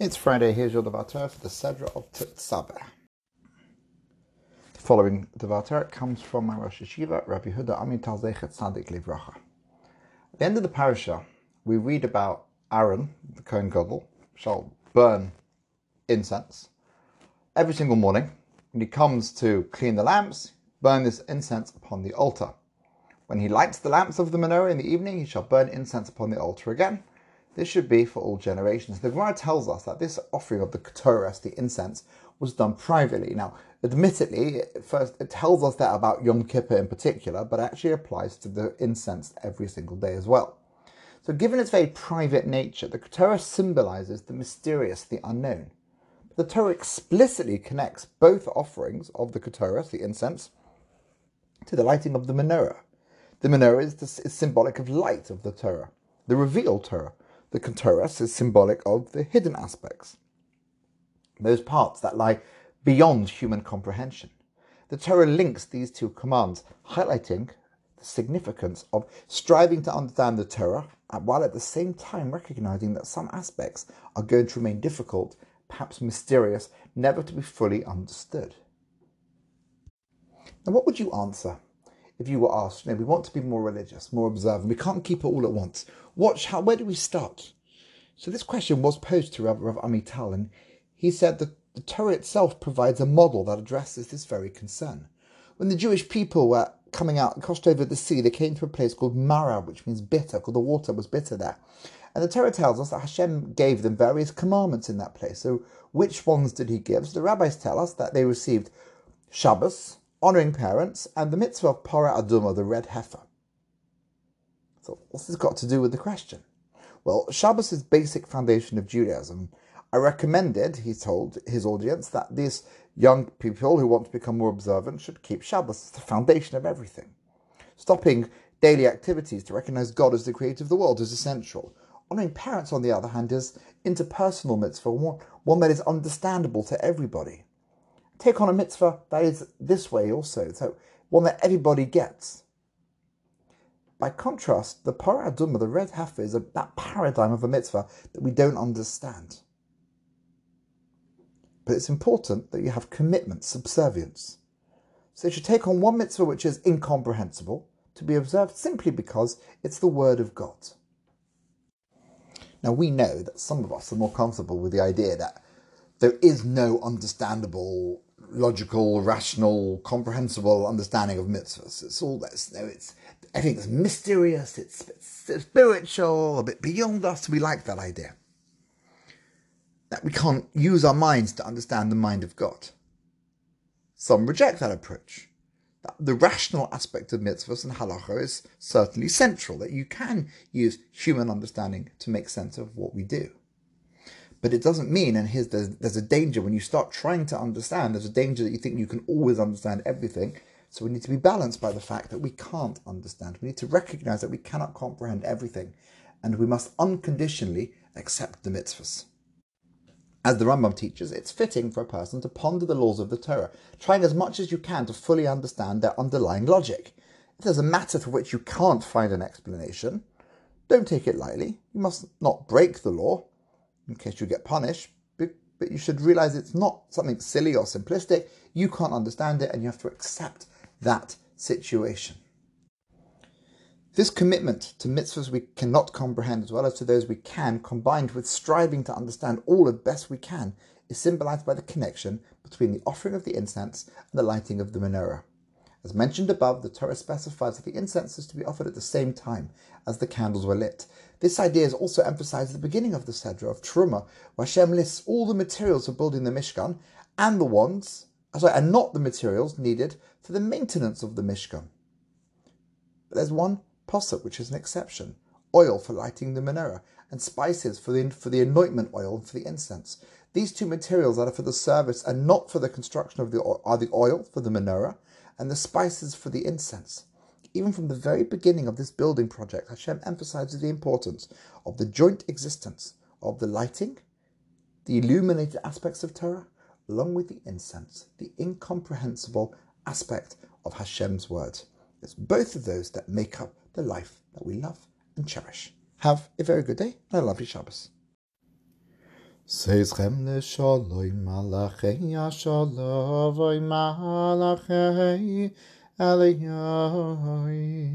It's Friday. Here's your Devar Torah for the Sedra of Tetzaveh. The following Devar Torah comes from my Rosh Yeshiva, Rabbi Huda Amital Zecher Tzadik Livracha. At the end of the parasha, we read about Aaron, the Kohen Gadol, shall burn incense every single morning. When he comes to clean the lamps, burn this incense upon the altar. When he lights the lamps of the menorah in the evening, he shall burn incense upon the altar again. This should be for all generations. The Gemara tells us that this offering of the Ketores, the incense, was done privately. Now, admittedly, first it tells us that about Yom Kippur in particular, but actually applies to the incense every single day as well. So, given its very private nature, the Ketores symbolizes the mysterious, the unknown. The Torah explicitly connects both offerings of the Ketores, the incense, to the lighting of the menorah. The menorah is, the, is symbolic of light of the Torah, the revealed Torah. The Ketores is symbolic of the hidden aspects, those parts that lie beyond human comprehension. The Torah links these two commands, highlighting the significance of striving to understand the Torah, while at the same time recognizing that some aspects are going to remain difficult, perhaps mysterious, never to be fully understood. Now, what would you answer if you were asked, you know, we want to be more religious, more observant, we can't keep it all at once. Watch how where do we start? So this question was posed to Rav, Rav Amital, and he said that the Torah itself provides a model that addresses this very concern. When the Jewish people were coming out, crossed over the sea, they came to a place called Mara, which means bitter, because the water was bitter there. And the Torah tells us that Hashem gave them various commandments in that place. So which ones did he give? So the rabbis tell us that they received Shabbos, honouring parents, and the mitzvah of Para Aduma, the red heifer. So, what's this got to do with the question? Well, Shabbos is basic foundation of Judaism. I recommended, he told his audience, that these young people who want to become more observant should keep Shabbos. It's the foundation of everything. Stopping daily activities to recognize God as the creator of the world is essential. Honoring parents, on the other hand, is interpersonal mitzvah, one that is understandable to everybody take on a mitzvah that is this way also, so one that everybody gets. By contrast, the Para Aduma, the red heifer, is a, that paradigm of a mitzvah that we don't understand. But it's important that you have commitment, subservience. So you should take on one mitzvah which is incomprehensible to be observed simply because it's the word of God. Now we know that some of us are more comfortable with the idea that there is no understandable logical, rational, comprehensible understanding of mitzvahs. It's all. You know, it's everything's mysterious. It's, mysterious, it's spiritual, a bit beyond us. We like that idea. That we can't use our minds to understand the mind of God. Some reject that approach. That the rational aspect of mitzvahs and halacha is certainly central. That you can use human understanding to make sense of what we do. But it doesn't mean, and here's there's, there's a danger when you start trying to understand, there's a danger that you think you can always understand everything. So we need to be balanced by the fact that we can't understand. We need to recognize that we cannot comprehend everything, and we must unconditionally accept the mitzvahs. As the Rambam teaches, it's fitting for a person to ponder the laws of the Torah, trying as much as you can to fully understand their underlying logic. If there's a matter for which you can't find an explanation, don't take it lightly. You must not break the law, in case you get punished, but, but you should realize it's not something silly or simplistic. You can't understand it and you have to accept that situation. This commitment to mitzvahs we cannot comprehend as well as to those we can, combined with striving to understand all as best we can, is symbolized by the connection between the offering of the incense and the lighting of the menorah. As mentioned above, the Torah specifies that the incense is to be offered at the same time as the candles were lit. This idea is also emphasized at the beginning of the Sedra of Truma, where Hashem lists all the materials for building the Mishkan and the ones, uh, sorry, and not the materials needed for the maintenance of the Mishkan. But there's one posuk which is an exception: oil for lighting the menorah and spices for the for the anointment oil and for the incense. These two materials that are for the service and not for the construction of the are the oil for the menorah and the spices for the incense. Even from the very beginning of this building project, Hashem emphasizes the importance of the joint existence of the lighting, the illuminated aspects of Torah, along with the incense, the incomprehensible aspect of Hashem's word. It's both of those that make up the life that we love and cherish. Have a very good day and a lovely Shabbos. Seis chemne sholoi malachei asholoi malachei aliyoi.